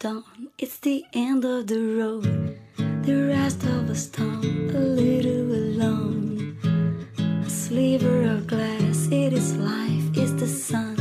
stone, it's the end of the road. The rest of us down a little alone. A sliver of glass, it is life, it's the sun.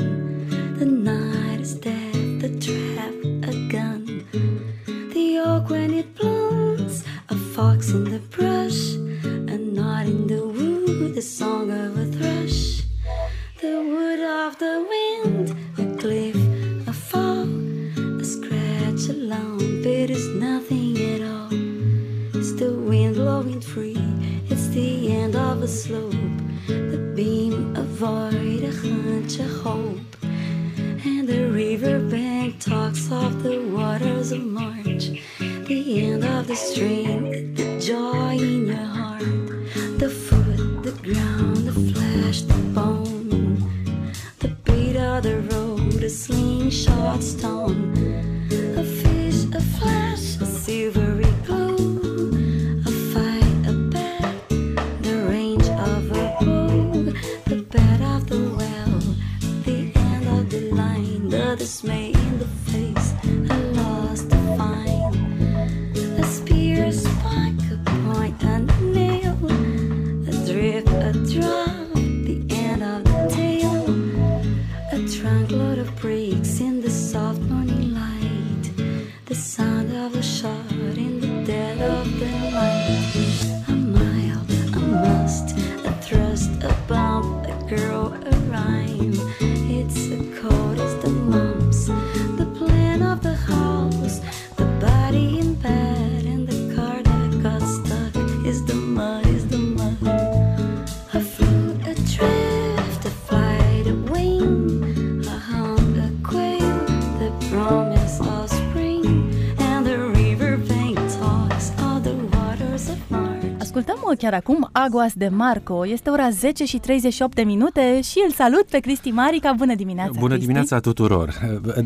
Ascultăm uh, chiar acum Aguas de Marco. Este ora 10 și 38 de minute și îl salut pe Cristi Marica. Bună dimineața, Bună Cristi. dimineața tuturor!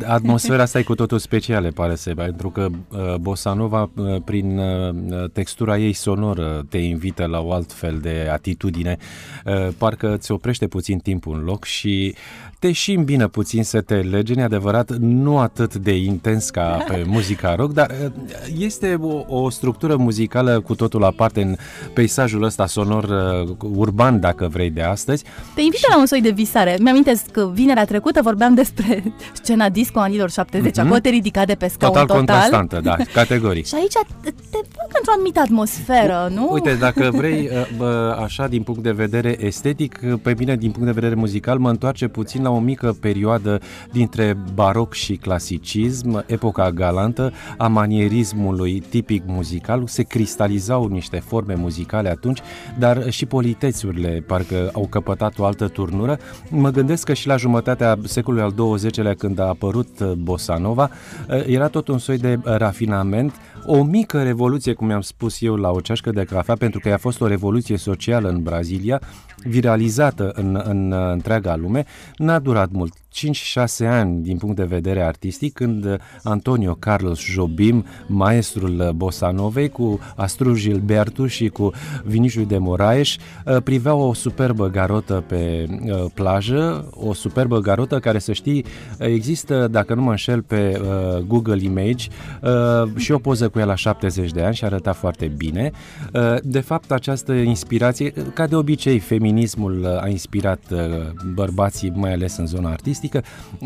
Atmosfera asta e cu totul specială, pare să pentru că uh, Bossa Nova, uh, prin uh, textura ei sonoră, te invită la o altfel de atitudine. Uh, Parcă îți oprește puțin timpul în loc și te și îmbină puțin să te lege, e adevărat, nu atât de intens ca pe muzica rock, dar uh, este o, o structură muzicală cu totul aparte în peisajul ăsta sonor uh, urban, dacă vrei, de astăzi. Te invită la un soi de visare. Mi-amintesc că vinerea trecută vorbeam despre scena disco anilor 70, Mhm. acolo te ridica de pe scaun Total, total. contrastantă, da, categoric. Și aici te, te fac într-o anumită atmosferă, nu? Uite, dacă vrei, uh, bă, așa, din punct de vedere estetic, uh, pe mine, din punct de vedere muzical, mă întoarce puțin la o mică perioadă dintre baroc și clasicism, epoca galantă a manierismului tipic muzical. Se cristalizau niște forme muzicale atunci, dar și politețurile parcă au căpătat o altă turnură. Mă gândesc că și la jumătatea secolului al XX-lea, când a apărut uh, Bossa Nova, uh, era tot un soi de uh, rafinament, o mică revoluție, cum am spus eu, la o ceașcă de cafea, pentru că a fost o revoluție socială în Brazilia, viralizată în, în uh, întreaga lume, n-a durat mult. 5-6 ani din punct de vedere artistic, când uh, Antonio Carlos Jobim, maestrul uh, Bossa Novei, cu Astru Gilberto și cu Vinicius de Moraes, uh, priveau o superbă garotă pe uh, plajă, o superbă garotă care, să știi, există, dacă nu mă înșel, pe uh, Google Image uh, și o poză cu el la 70 de ani și arăta foarte bine. Uh, de fapt, această inspirație, ca de obicei, feminismul uh, a inspirat uh, bărbații, mai ales în zona artistică,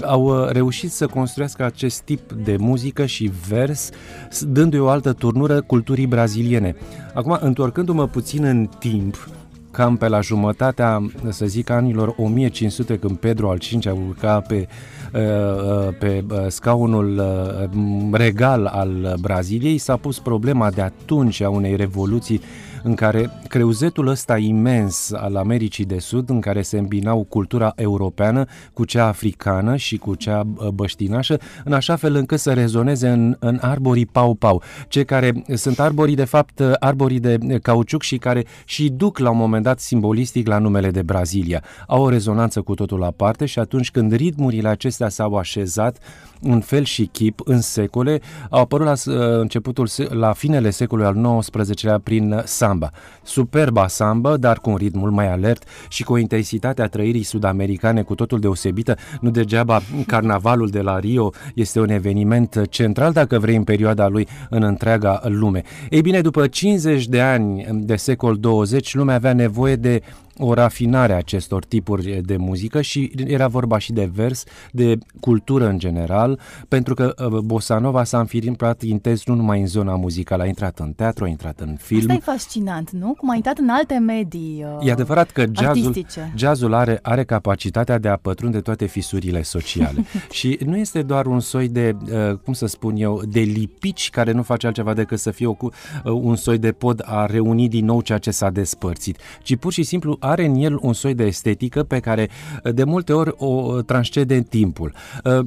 au uh, reușit să construiască acest tip de muzică și vers, s- dându-i o altă turnură culturii braziliene. Acum, întorcându-mă puțin în timp, cam pe la jumătatea, să zic, anilor 1500, când Pedro al V-a urcat pe, uh, uh, pe uh, scaunul uh, regal al Braziliei, s-a pus problema de atunci a unei revoluții în care creuzetul ăsta imens al Americii de Sud, în care se îmbinau cultura europeană cu cea africană și cu cea băștinașă, în așa fel încât să rezoneze în, în arborii pau-pau, cei care sunt arborii, de fapt, arborii de cauciuc și care și duc la un moment dat simbolistic la numele de Brazilia. Au o rezonanță cu totul aparte și atunci când ritmurile acestea s-au așezat în fel și chip în secole, au apărut la începutul, la finele secolului al XIX-lea prin samba. Superba samba, dar cu un ritm mult mai alert și cu o intensitate a trăirii sud-americane cu totul deosebită. Nu degeaba carnavalul de la Rio este un eveniment central, dacă vrei, în perioada lui în întreaga lume. Ei bine, după 50 de ani de secol 20, lumea avea nevoie de o rafinare a acestor tipuri de muzică și era vorba și de vers, de cultură în general, pentru că uh, Bossa Nova s-a înfirințat intens nu numai în zona muzicală, a intrat în teatru, a intrat în film. Asta e fascinant, nu? Cum a intrat în alte medii uh, E adevărat că jazzul, jazzul are, are capacitatea de a pătrunde toate fisurile sociale și nu este doar un soi de, uh, cum să spun eu, de lipici care nu face altceva decât să fie o, uh, un soi de pod a reuni din nou ceea ce s-a despărțit, ci pur și simplu are în el un soi de estetică pe care de multe ori o transcede în timpul.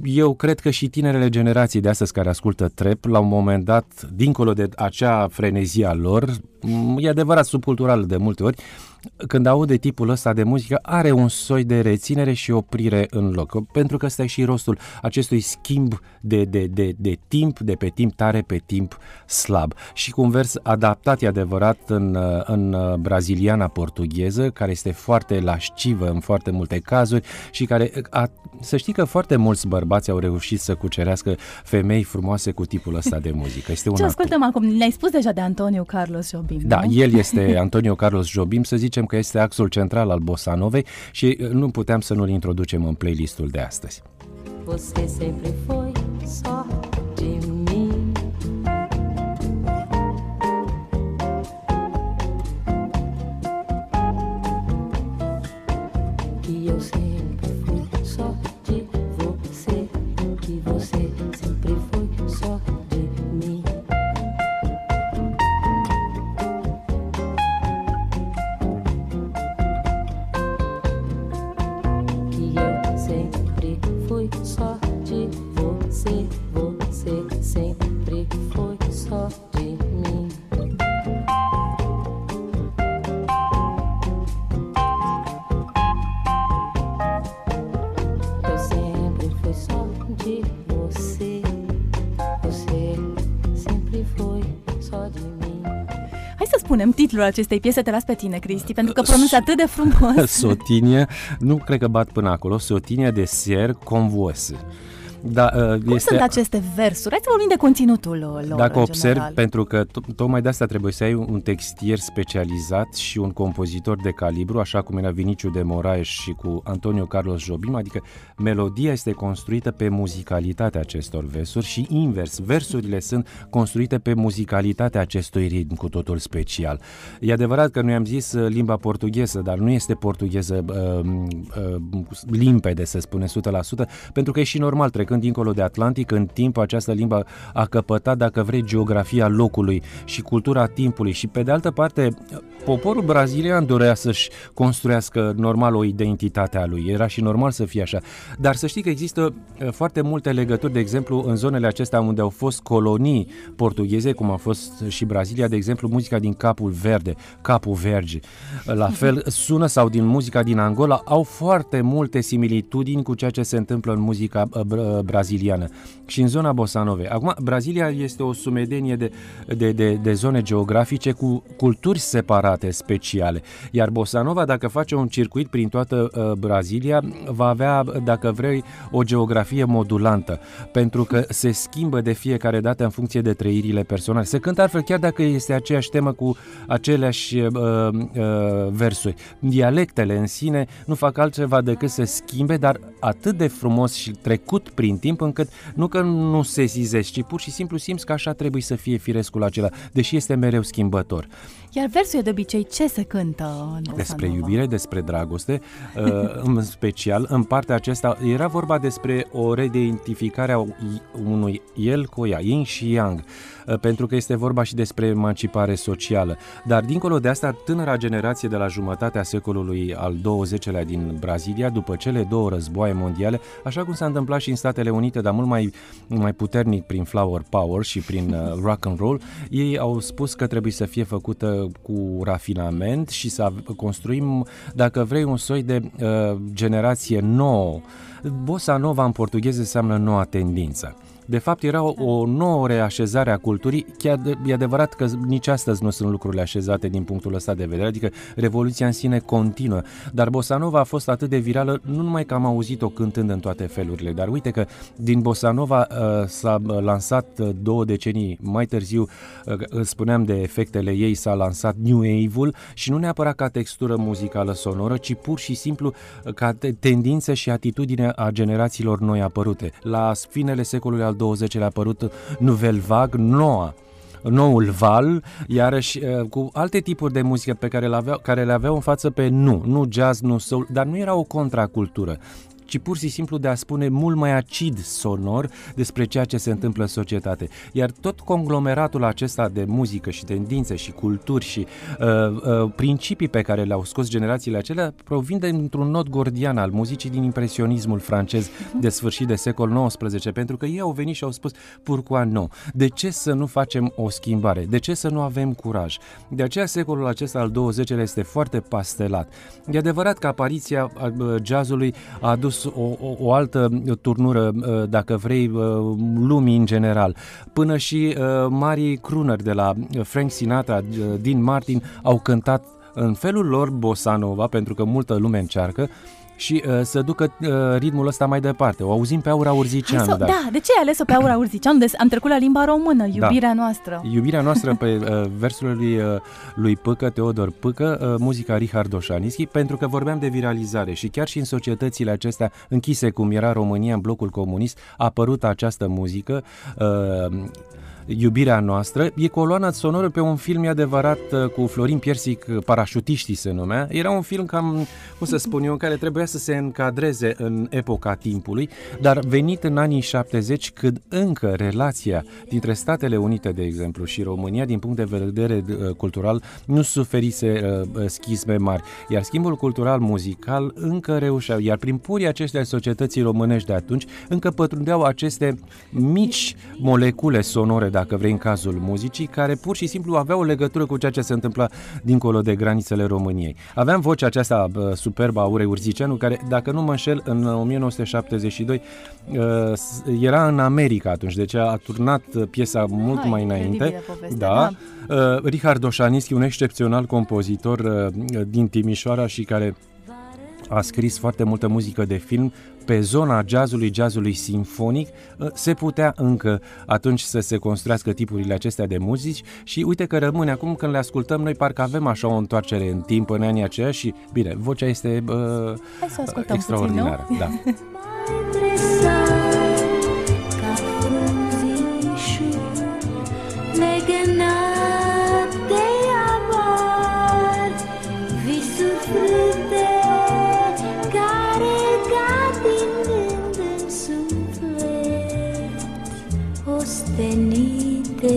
Eu cred că și tinerele generații de astăzi care ascultă trep, la un moment dat, dincolo de acea frenezia lor, e adevărat subcultural de multe ori, când aude tipul ăsta de muzică, are un soi de reținere și oprire în loc. Pentru că ăsta e și rostul acestui schimb de, de, de, de timp, de pe timp tare, pe timp slab. Și cu un vers adaptat, e adevărat, în, în braziliana portugheză, care este foarte lascivă în foarte multe cazuri și care, a, să știi că foarte mulți bărbați au reușit să cucerească femei frumoase cu tipul ăsta de muzică. Este Ce ascultăm acum? Ne-ai spus deja de Antonio Carlos Jobim, Da, nu? el este Antonio Carlos Jobim, să zicem că este axul central al bossa novei și uh, nu puteam să nu-l introducem în playlistul de astăzi. Você sempre foi só spunem titlul acestei piese, te las pe tine, Cristi, pentru că pronunți atât de frumos. Sotinie, nu cred că bat până acolo, Sotinie de ser convoase. Da, uh, Cum este... sunt aceste versuri? Hai să vorbim de conținutul lor Dacă observ, general. pentru că tocmai de asta trebuie să ai un textier specializat și un compozitor de calibru, așa cum era Viniciu de Moraes și cu Antonio Carlos Jobim, adică melodia este construită pe muzicalitatea acestor versuri și invers, versurile sunt construite pe muzicalitatea acestui ritm cu totul special. E adevărat că noi am zis uh, limba portugheză, dar nu este portugheză uh, uh, limpede, să spune 100%, pentru că e și normal, trec trecând dincolo de Atlantic, în timp această limbă a căpătat, dacă vrei, geografia locului și cultura timpului. Și pe de altă parte, poporul brazilian dorea să-și construiască normal o identitate a lui, era și normal să fie așa, dar să știi că există foarte multe legături, de exemplu, în zonele acestea unde au fost colonii portugheze, cum a fost și Brazilia, de exemplu, muzica din Capul Verde, Capul Verge, la fel sună sau din muzica din Angola, au foarte multe similitudini cu ceea ce se întâmplă în muzica braziliană și în zona Bosanove. Acum, Brazilia este o sumedenie de, de, de, de zone geografice cu culturi separate, speciale. Iar Bosanova, dacă face un circuit prin toată uh, Brazilia, va avea, dacă vrei, o geografie modulantă, pentru că se schimbă de fiecare dată în funcție de trăirile personale. Se cântă altfel chiar dacă este aceeași temă cu aceleași uh, uh, versuri. Dialectele în sine nu fac altceva decât să schimbe, dar atât de frumos și trecut prin prin timp încât nu că nu se zizezi, ci pur și simplu simți că așa trebuie să fie firescul acela, deși este mereu schimbător. Iar versul e de obicei ce se cântă în Despre iubire, despre dragoste, uh, în special în partea aceasta era vorba despre o reidentificare a unui el cu ea, yin și yang. Uh, pentru că este vorba și despre emancipare socială. Dar dincolo de asta, tânăra generație de la jumătatea secolului al XX-lea din Brazilia, după cele două războaie mondiale, așa cum s-a întâmplat și în Statele Unite, dar mult mai, mai puternic prin flower power și prin uh, rock and roll, ei au spus că trebuie să fie făcută cu rafinament și să construim, dacă vrei, un soi de uh, generație nouă. Bossa nova în portugheză înseamnă noua tendință. De fapt, era o, o nouă reașezare a culturii. Chiar de, e adevărat că nici astăzi nu sunt lucrurile așezate din punctul ăsta de vedere, adică revoluția în sine continuă. Dar Bossa Nova a fost atât de virală, nu numai că am auzit-o cântând în toate felurile, dar uite că din Bossa Nova uh, s-a lansat uh, două decenii mai târziu, uh, spuneam de efectele ei, s-a lansat New Wave-ul și nu neapărat ca textură muzicală sonoră, ci pur și simplu uh, ca tendință și atitudine a generațiilor noi apărute. La finele secolului al 20 a apărut Nouvelle Vague, noua noul val, iarăși uh, cu alte tipuri de muzică pe care le aveau, care le aveau în față pe nu, nu jazz, nu soul, dar nu era o contracultură ci pur și simplu de a spune mult mai acid sonor despre ceea ce se întâmplă în societate. Iar tot conglomeratul acesta de muzică și tendințe și culturi și uh, uh, principii pe care le-au scos generațiile acelea provin dintr-un not gordian al muzicii din impresionismul francez de sfârșit de secol XIX, pentru că ei au venit și au spus pourquoi nu? De ce să nu facem o schimbare? De ce să nu avem curaj? De aceea secolul acesta al XX-lea este foarte pastelat. E adevărat că apariția uh, jazzului a adus o, o, o altă turnură, uh, dacă vrei, uh, lumii în general. Până și uh, mari crooner de la Frank Sinatra, din Martin, au cântat în felul lor bossa nova, pentru că multă lume încearcă, și uh, să ducă uh, ritmul ăsta mai departe. O auzim pe Aura Urzicianu. Să, dar... Da, de ce ai ales-o pe Aura Urzicianu? Des, am trecut la limba română, da. iubirea da. noastră. Iubirea noastră pe uh, versurile lui, uh, lui Păcă, Teodor Păcă, uh, muzica Richard Oșanischi, pentru că vorbeam de viralizare și chiar și în societățile acestea închise cum era România în blocul comunist, a apărut această muzică uh, Iubirea noastră. E coloana sonoră pe un film, e adevărat, uh, cu Florin Piersic, uh, Parașutiștii se numea. Era un film cam, cum să spun eu, care trebuia să se încadreze în epoca timpului, dar venit în anii 70, când încă relația dintre Statele Unite, de exemplu, și România, din punct de vedere uh, cultural, nu suferise schisme mari. Iar schimbul cultural muzical încă reușea, iar prin purii acestea societății românești de atunci, încă pătrundeau aceste mici molecule sonore dacă vrei, în cazul muzicii, care pur și simplu aveau o legătură cu ceea ce se întâmpla dincolo de granițele României. Aveam vocea aceasta superbă a Urei Urziceanu, care, dacă nu mă înșel, în 1972 uh, era în America atunci, deci a turnat piesa mult Hai, mai înainte. Poveste, da. da. Uh, Richard Oșanischi, un excepțional compozitor uh, din Timișoara și care a scris foarte multă muzică de film pe zona jazzului, jazzului sinfonic, ă, se putea încă atunci să se construiască tipurile acestea de muzici și uite că rămâne acum când le ascultăm, noi parcă avem așa o întoarcere în timp în anii aceia și bine, vocea este uh, extraordinară. Puțin, da. irosite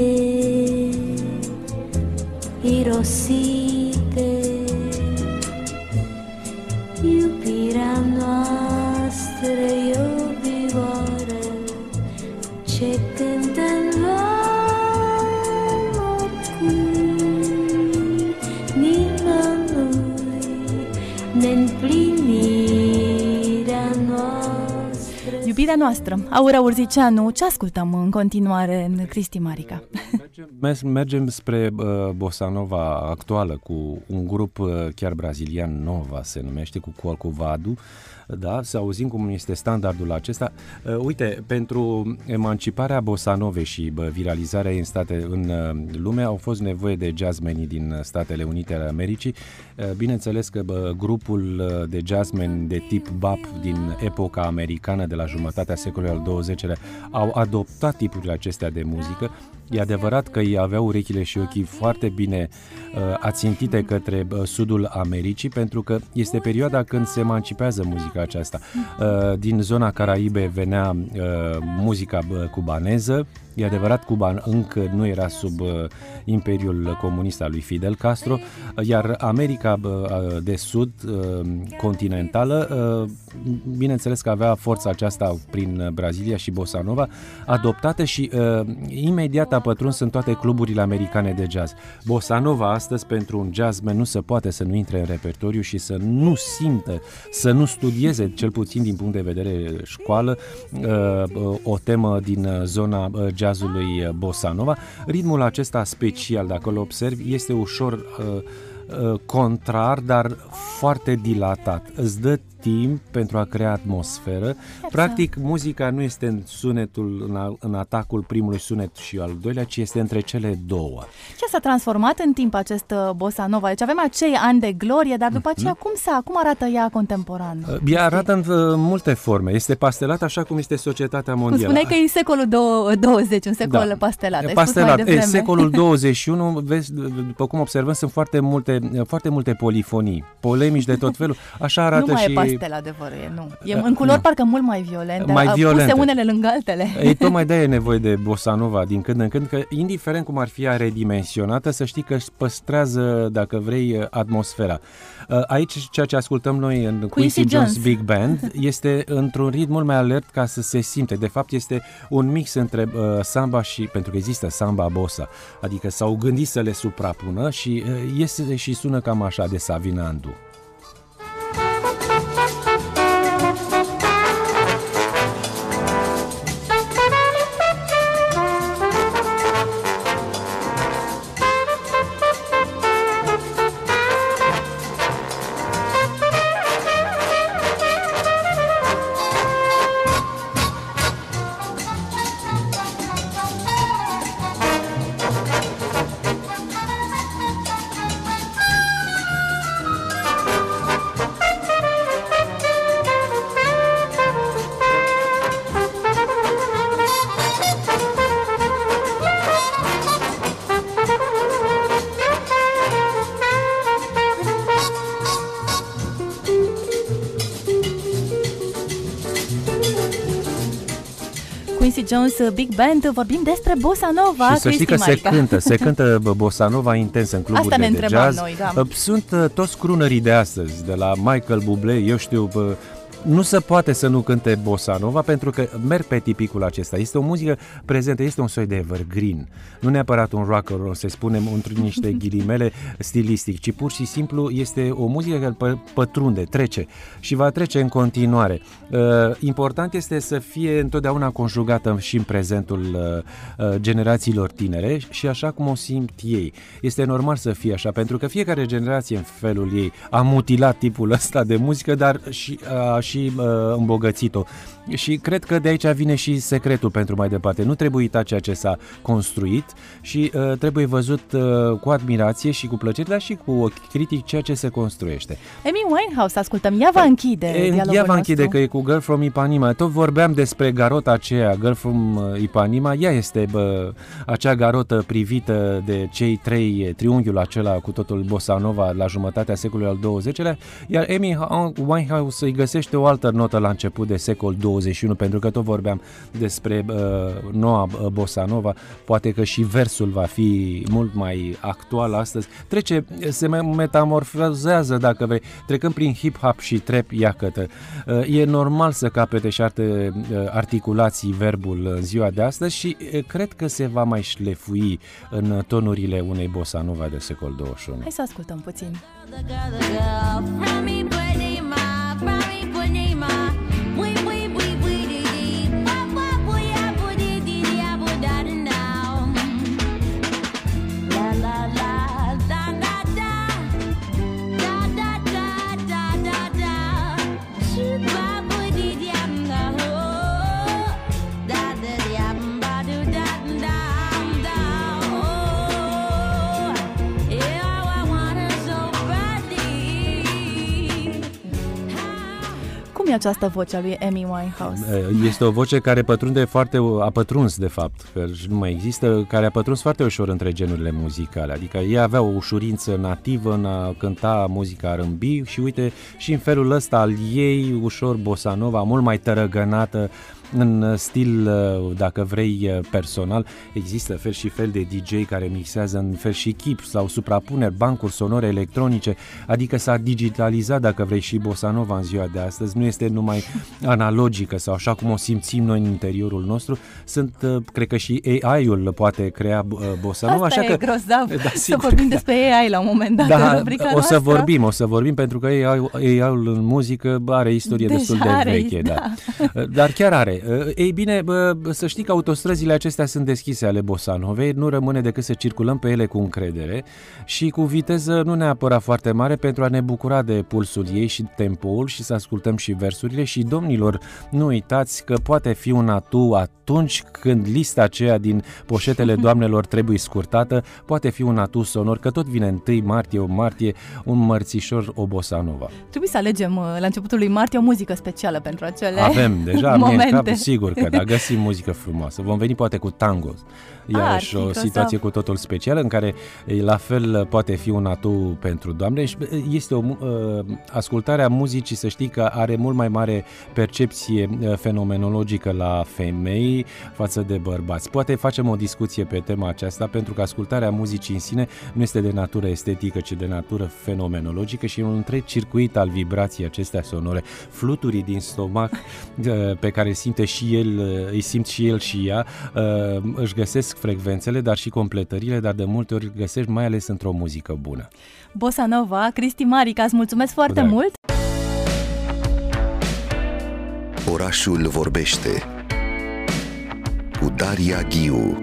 Iubirea noastră Iubirea noastră, Aura Urzicianu, ce ascultăm în continuare, Cristi Marica? Mergem, mergem spre uh, bossa nova actuală cu un grup uh, chiar brazilian, Nova se numește, cu Corcovado, da, să auzim cum este standardul acesta. Uh, uite, pentru emanciparea bosanovei și bă, viralizarea în state în uh, lume au fost nevoie de jazzmenii din Statele Unite ale Americii. Uh, bineînțeles că bă, grupul uh, de jazzmen de tip bap din epoca americană de la jumătatea secolului al XX-lea au adoptat tipurile acestea de muzică. E adevărat că ei aveau urechile și ochii foarte bine uh, ațintite către uh, sudul Americii pentru că este perioada când se emancipează muzica aceasta. Uh, din zona Caraibe venea uh, muzica cubaneză, E adevărat, Cuba încă nu era sub uh, imperiul comunist al lui Fidel Castro, iar America uh, de Sud uh, continentală, uh, bineînțeles că avea forța aceasta prin Brazilia și Bossa Nova, adoptată și uh, imediat a pătruns în toate cluburile americane de jazz. Bossa Nova astăzi pentru un jazzman nu se poate să nu intre în repertoriu și să nu simtă, să nu studieze, cel puțin din punct de vedere școală, uh, o temă din zona jazzului Bossa Nova. Ritmul acesta special, dacă îl observi, este ușor uh, contrar, dar foarte dilatat. Îți dă timp pentru a crea atmosferă. Practic, muzica nu este în sunetul, în, a, în atacul primului sunet și al doilea, ci este între cele două. Ce s-a transformat în timp acest uh, bossa nova? Deci avem acei ani de glorie, dar după aceea cum, s-a, cum arată ea contemporan? Uh, ea arată în uh, multe forme. Este pastelat așa cum este societatea mondială. Cum spuneai că e secolul 20, un secol da. pastelat. Ai pastelat. E, secolul 21, vezi, după cum observăm, sunt foarte multe, foarte multe polifonii, polemici de tot felul. Așa arată nu mai și... E pastel, adevăr, e, nu. E în culori uh, parcă mult mai violente, mai violente. puse unele lângă altele. Ei, tocmai de e nevoie de bossa nova din când în când, că indiferent cum ar fi ea redimensionată, să știi că își păstrează, dacă vrei, atmosfera. Uh, aici, ceea ce ascultăm noi în Quincy, Quincy Jones Big Band este într-un ritm mult mai alert ca să se simte. De fapt, este un mix între uh, samba și, pentru că există samba bossa, adică s-au gândit să le suprapună și uh, iese și sună cam așa de Savinandu. Jones Big Band, vorbim despre Bossa Nova. Și să știi că se cântă, se cântă Bossa Nova intens în cluburile de jazz. Noi, da. Sunt uh, toți crunării de astăzi, de la Michael Bublé, eu știu, nu se poate să nu cânte bossa nova pentru că merg pe tipicul acesta. Este o muzică prezentă, este un soi de evergreen. Nu neapărat un rock and roll, să spunem într niște ghilimele stilistic, ci pur și simplu este o muzică care pătrunde, trece și va trece în continuare. Uh, important este să fie întotdeauna conjugată și în prezentul uh, uh, generațiilor tinere și așa cum o simt ei. Este normal să fie așa, pentru că fiecare generație în felul ei a mutilat tipul ăsta de muzică, dar și, a, și uh, îmbogățit-o. Și cred că de aici vine și secretul pentru mai departe. Nu trebuie uitat ceea ce s-a construit și uh, trebuie văzut uh, cu admirație și cu plăcere, dar și cu ochi critic ceea ce se construiește. Amy Winehouse, ascultăm, ea va păi, închide e, Ea va închide că e cu Girl from Ipanema. Tot vorbeam despre garota aceea, Girl from uh, Ipanema. Ea este bă, acea garotă privită de cei trei, triunghiul acela cu totul bossa nova la jumătatea secolului al XX-lea, iar Amy Winehouse îi găsește o altă notă la început de secol 20 21, pentru că tot vorbeam despre uh, noua uh, bossa nova, poate că și versul va fi mult mai actual astăzi. Trece, se metamorfozează, dacă vrei, trecând prin hip-hop și trap, iacătă. Uh, e normal să capete și alte uh, articulații verbul în ziua de astăzi și uh, cred că se va mai șlefui în tonurile unei bossa nova de secol 21. Hai să ascultăm puțin. e această voce a lui Amy Winehouse? Este o voce care pătrunde foarte, a pătruns de fapt, că nu mai există, care a pătruns foarte ușor între genurile muzicale, adică ea avea o ușurință nativă în a cânta muzica R&B și uite și în felul ăsta al ei ușor bossa nova, mult mai tărăgănată, în stil, uh, dacă vrei, uh, personal. Există fel și fel de DJ care mixează în fel și chip sau suprapuneri, bancuri sonore electronice, adică s-a digitalizat, dacă vrei, și bossa nova în ziua de astăzi. Nu este numai analogică sau așa cum o simțim noi în interiorul nostru. Sunt, uh, cred că și AI-ul poate crea bossa nova. Asta așa e că, grozav, Da, să sigur, vorbim da. despre AI la un moment dat în Da, rubrica o să noastră. vorbim, o să vorbim pentru că AI-ul în muzică are istorie Deja destul de are, veche, da. Dar chiar are. Ei bine, bă, să știi că autostrăzile acestea sunt deschise ale Bosanovei, nu rămâne decât să circulăm pe ele cu încredere și cu viteză nu neapărat foarte mare pentru a ne bucura de pulsul ei și tempoul și să ascultăm și versurile și domnilor, nu uitați că poate fi un atu atunci când lista aceea din poșetele doamnelor trebuie scurtată, poate fi un atu sonor, că tot vine 1 martie, o martie, un mărțișor, o bosanova. Trebuie să alegem uh, la începutul lui martie o muzică specială pentru acele Avem deja, mie în momente. Cap, sigur că da, găsim muzică frumoasă. Vom veni poate cu tango, iarăși Ar fi o grozav. situație cu totul specială în care e, la fel poate fi un atu pentru doamne și e, este o mu- uh, ascultarea muzicii, să știi că are mult mai mare percepție uh, fenomenologică la femei față de bărbați. Poate facem o discuție pe tema aceasta pentru că ascultarea muzicii în sine nu este de natură estetică, ci de natură fenomenologică și e un întreg circuit al vibrației acestea sonore, fluturii din stomac uh, pe care simte și el, uh, îi simt și el și ea, uh, își găsesc frecvențele, dar și completările, dar de multe ori îl găsești mai ales într-o muzică bună. Bossa Nova, Cristi Marica, îți mulțumesc foarte drag. mult! Orașul vorbește cu Daria Ghiu